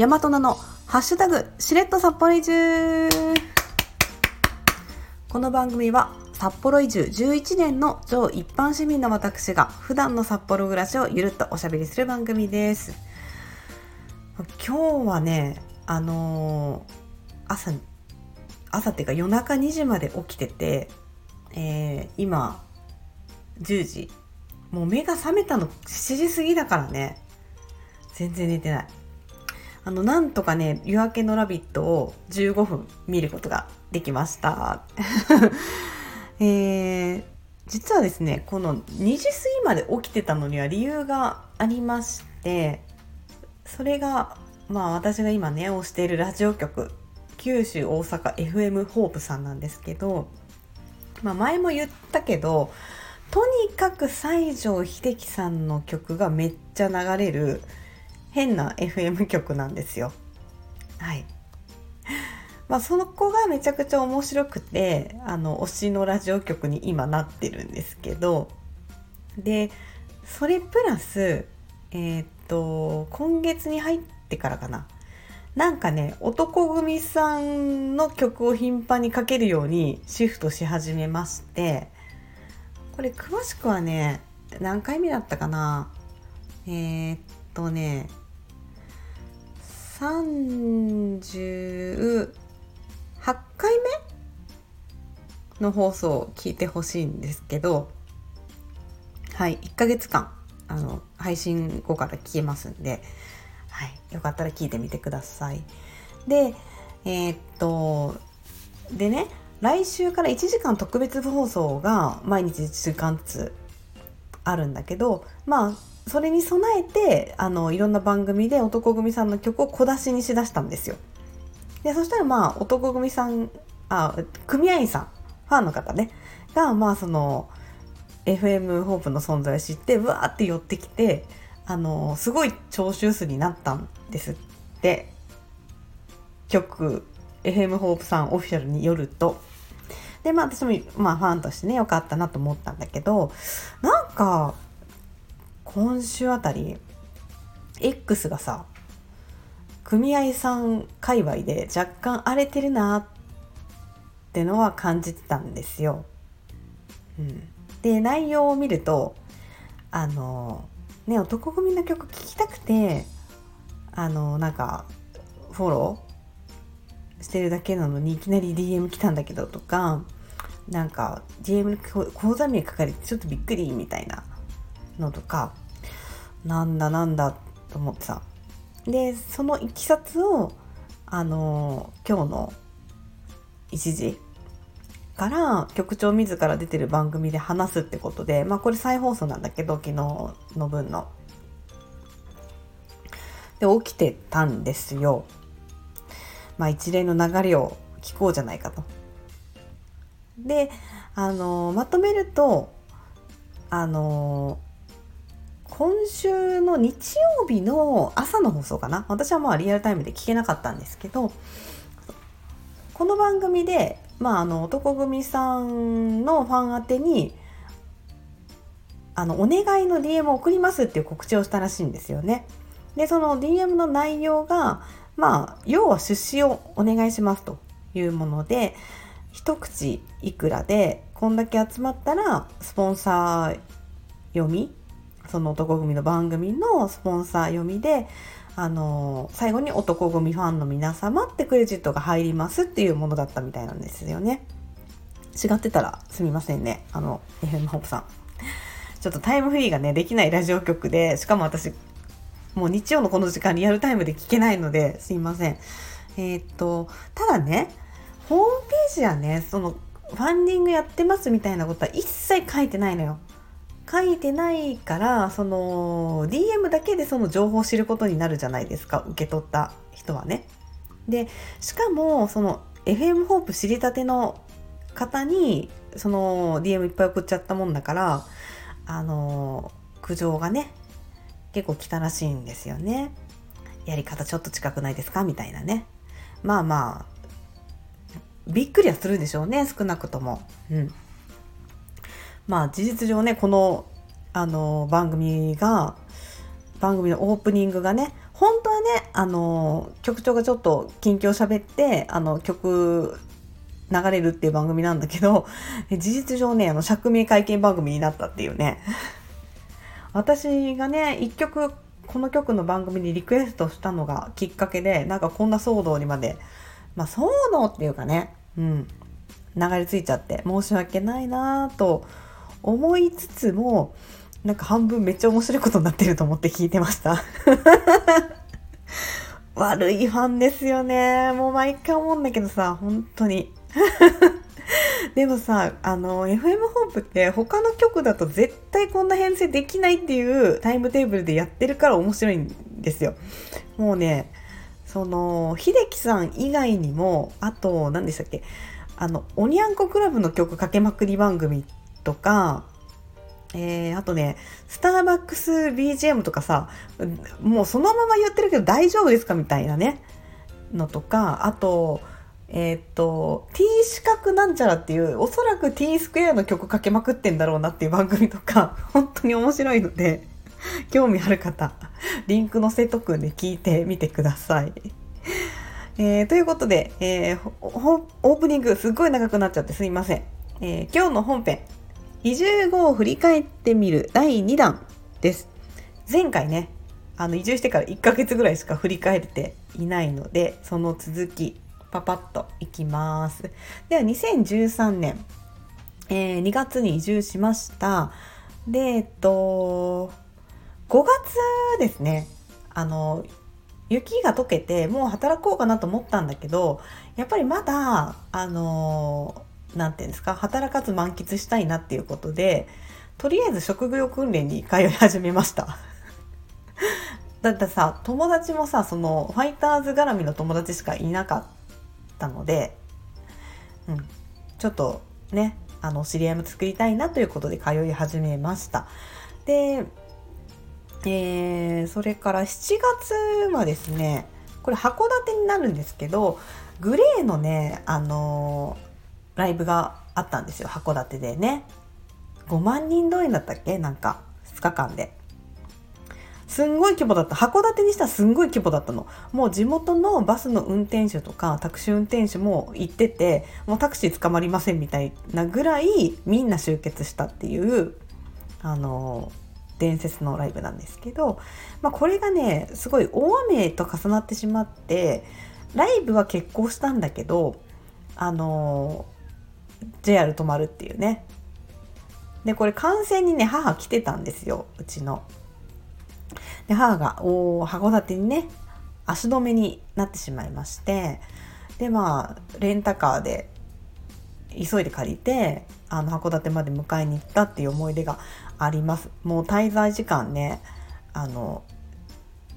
大和菜のハッシュタグしれっと札幌移住この番組は札幌移住11年の超一般市民の私が普段の札幌暮らしをゆるっとおしゃべりする番組です。今日はねあのー、朝朝っていうか夜中2時まで起きてて、えー、今10時。もう目が覚めたの7時過ぎだからね。全然寝てない。あのなんとかね「夜明けのラビット!」を15分見ることができました えー、実はですねこの2時過ぎまで起きてたのには理由がありましてそれがまあ私が今ね推しているラジオ局九州大阪 FM ホープさんなんですけど、まあ、前も言ったけどとにかく西城秀樹さんの曲がめっちゃ流れる変な FM 曲なんですよ。はい。まあその子がめちゃくちゃ面白くてあの推しのラジオ局に今なってるんですけどでそれプラスえー、っと今月に入ってからかななんかね男組さんの曲を頻繁にかけるようにシフトし始めましてこれ詳しくはね何回目だったかなえー、っとね38回目の放送を聞いてほしいんですけどはい1ヶ月間あの配信後から聞けますんで、はい、よかったら聞いてみてください。でえー、っとでね来週から1時間特別放送が毎日1時間ずつあるんだけどまあそれに備えてあのいろんな番組で男闘呼組さんの曲を小出しにしだしたんですよ。でそしたらまあ男組さんあ組合員さんファンの方ねがまあその FM ホープの存在を知ってわーって寄ってきてあのすごい聴取数になったんですって曲 FM ホープさんオフィシャルによると。でまあ私もまあファンとしてねよかったなと思ったんだけどなんか今週あたり X がさ組合さん界隈で若干荒れてるなってのは感じてたんですよ。うん、で内容を見るとあのね男組の曲聴きたくてあのなんかフォローしてるだけなのにいきなり DM 来たんだけどとかなんか DM の口座名書かれてちょっとびっくりみたいなのとかなんだなんだと思ってさでそのいきさつをあの今日の1時から局長自ら出てる番組で話すってことでまあこれ再放送なんだけど昨日の分の。で起きてたんですよ。まあ一連の流れを聞こうじゃないかと。であのまとめるとあの今週の日曜日の朝の放送かな？私はまあリアルタイムで聞けなかったんですけどこの番組で、まあ、あの男組さんのファン宛てにあのお願いの DM を送りますっていう告知をしたらしいんですよね。でその DM の内容がまあ要は出資をお願いしますというもので一口いくらでこんだけ集まったらスポンサー読みその男組の番組のスポンサー読みであの最後に男組ファンの皆様ってクレジットが入りますっていうものだったみたいなんですよね。違ってたらすみませんね。あの FM ホープさん。ちょっとタイムフリーがねできないラジオ局でしかも私もう日曜のこの時間リアルタイムで聞けないのですいません。えー、っとただねホームページはねそのファンディングやってますみたいなことは一切書いてないのよ。書いてないからその DM だけでその情報を知ることになるじゃないですか受け取った人はね。でしかもその FM ホープ知りたての方にその DM いっぱい送っちゃったもんだからあの苦情がね結構来たらしいんですよね。やり方ちょっと近くないですか？みたいなね。まあまあびっくりはするでしょうね少なくとも。うんまあ事実上ねこのあの番組が番組のオープニングがね本当はねあの局長がちょっと近況喋ってあの曲流れるっていう番組なんだけど事実上ねあの釈明会見番組になったっていうね。私がね一曲この曲の番組にリクエストしたのがきっかけでなんかこんな騒動にまでまあ騒動っていうかねうん流れ着いちゃって申し訳ないなぁと思いつつもなんか半分めっちゃ面白いことになってると思って聞いてました。悪いファンですよね。もう毎回思うんだけどさ本当に。でもさあの FM ホープって他の曲だと絶対こんな編成できないっていうタイムテーブルでやってるから面白いんですよ。もうねその秀樹さん以外にもあと何でしたっけ？あのおにゃんこクラブの曲かけまくり番組っとかえー、あとね、スターバックス BGM とかさ、もうそのまま言ってるけど大丈夫ですかみたいなね、のとか、あと、えー、っと、T 四角なんちゃらっていう、おそらく T スクエアの曲かけまくってんだろうなっていう番組とか、本当に面白いので、興味ある方、リンク載せとくんで聞いてみてください。えー、ということで、えー、オープニングすっごい長くなっちゃってすいません。えー、今日の本編、移住後を振り返ってみる第2弾です。前回ね、あの移住してから1ヶ月ぐらいしか振り返っていないので、その続きパパッといきます。では2013年、えー、2月に移住しました。で、えっと、5月ですね、あの、雪が溶けてもう働こうかなと思ったんだけど、やっぱりまだ、あの、なんていうんですか、働かず満喫したいなっていうことで、とりあえず職業訓練に通い始めました。だってさ、友達もさ、そのファイターズ絡みの友達しかいなかったので、うん、ちょっとねあの知り合いも作りたいなということで通い始めました。で、えー、それから7月はですねこれ函館になるんですけどグレーのねあのー、ライブがあったんですよ函館でね5万人動員だったっけ？なんか2日間ですんごい規模だった。函館にしたらすんごい規模だったの。もう地元のバスの運転手とかタクシー運転手も行ってて、もうタクシー捕まりませんみたいなぐらいみんな集結したっていう、あの、伝説のライブなんですけど、まあこれがね、すごい大雨と重なってしまって、ライブは決行したんだけど、あの、JR 止まるっていうね。で、これ観戦にね、母来てたんですよ、うちの。で母がお函館にね足止めになってしまいましてでまあレンタカーで急いで借りてあの函館まで迎えに行ったっていう思い出がありますもう滞在時間ねあの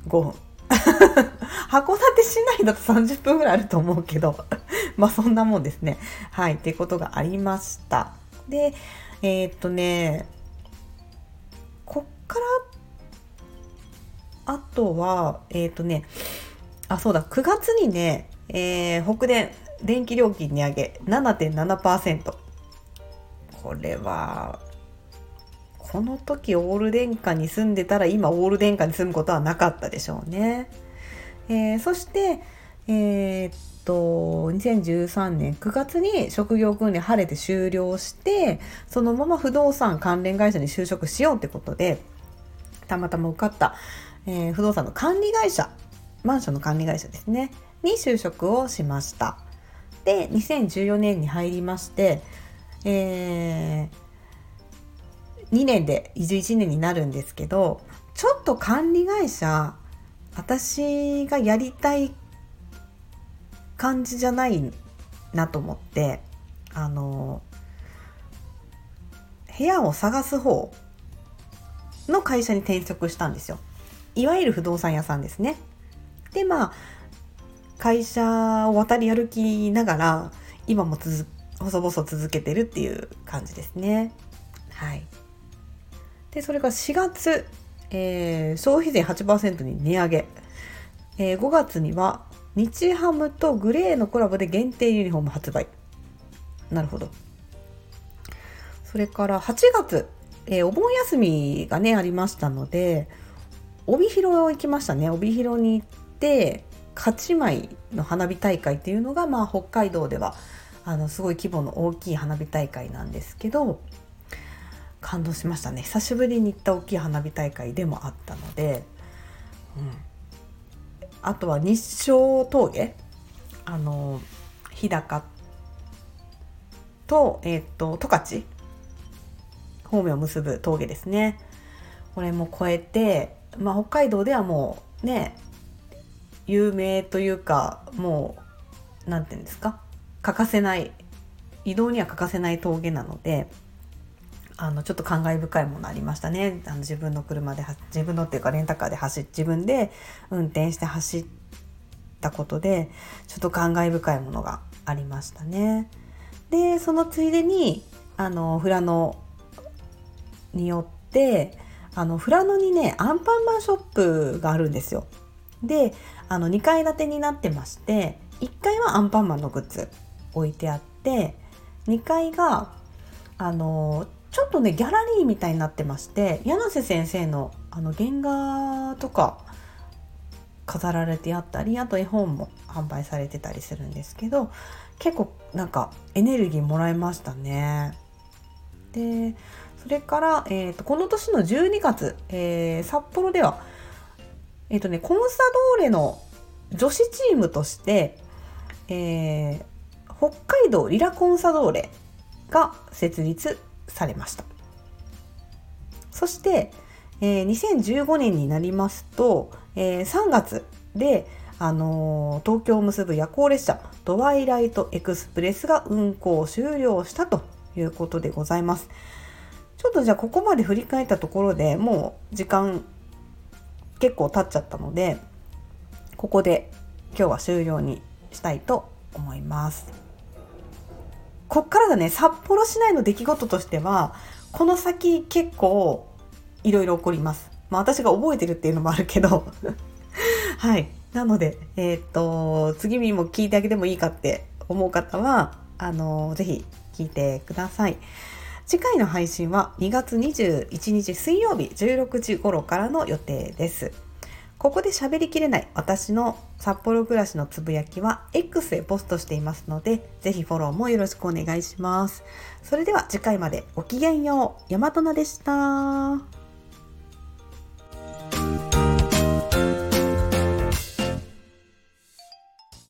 5分 函館市内だと30分ぐらいあると思うけど まあそんなもんですねはいっていうことがありましたでえー、っとねこっからあとは、えっ、とね、あ、そうだ、9月にね、えー、北電電気料金値上げ7.7%。これは、この時オール電化に住んでたら今オール電化に住むことはなかったでしょうね。えー、そして、えー、っと、2013年9月に職業訓練晴れて終了して、そのまま不動産関連会社に就職しようってことで、たまたま受かったえー、不動産の管理会社、マンションの管理会社ですね、に就職をしました。で、2014年に入りまして、えー、2年で移住1年になるんですけど、ちょっと管理会社、私がやりたい感じじゃないなと思って、あの、部屋を探す方の会社に転職したんですよ。いわゆる不動産屋さんですね。でまあ会社を渡り歩きながら今も続細々続けてるっていう感じですね。はい。でそれが4月、えー、消費税8%に値上げ、えー、5月には日ハムとグレーのコラボで限定ユニフォーム発売。なるほど。それから8月、えー、お盆休みがねありましたので帯広行きましたね帯広に行って勝ち舞の花火大会っていうのが、まあ、北海道ではあのすごい規模の大きい花火大会なんですけど感動しましたね久しぶりに行った大きい花火大会でもあったので、うん、あとは日照峠？あの日高と,、えーと、十勝？方面を結ぶ峠ですね。これも越えて、まあ、北海道ではもうね有名というかもう何て言うんですか？欠かせない移動には欠かせない峠なのであのちょっと感慨深いものありましたねあの自分の車で自分のっていうかレンタカーで走自分で運転して走ったことでちょっと感慨深いものがありましたね。でそのついでにあの富良野によってあの富良野にねアンパンマンショップがあるんですよ。であの2階建てになってまして1階はアンパンマンのグッズ置いてあって2階があのちょっとねギャラリーみたいになってまして柳瀬先生のあの原画とか飾られてあったりあと絵本も販売されてたりするんですけど結構なんかエネルギーもらえましたね。でそれから、えーと、この年の12月、えー、札幌では、えーとね、コンサドーレの女子チームとして、えー、北海道リラコンサドーレが設立されました。そして、えー、2015年になりますと、えー、3月で、あのー、東京を結ぶ夜行列車ドワイライトエクスプレスが運行終了したということでございます。ちょっとじゃあここまで振り返ったところでもう時間結構経っちゃったのでここで今日は終了にしたいと思います。こっからがね札幌市内の出来事としてはこの先結構いろいろ起こります。まあ私が覚えてるっていうのもあるけど はい。なので、えっ、と、次にも聞いてあげてもいいかって思う方は、あの、ぜひ聞いてください。次回の配信は2月21日水曜日16時頃からの予定です。ここで喋りきれない私の札幌暮らしのつぶやきは X へポストしていますので、ぜひフォローもよろしくお願いします。それでは次回までごきげんよう。山となでした。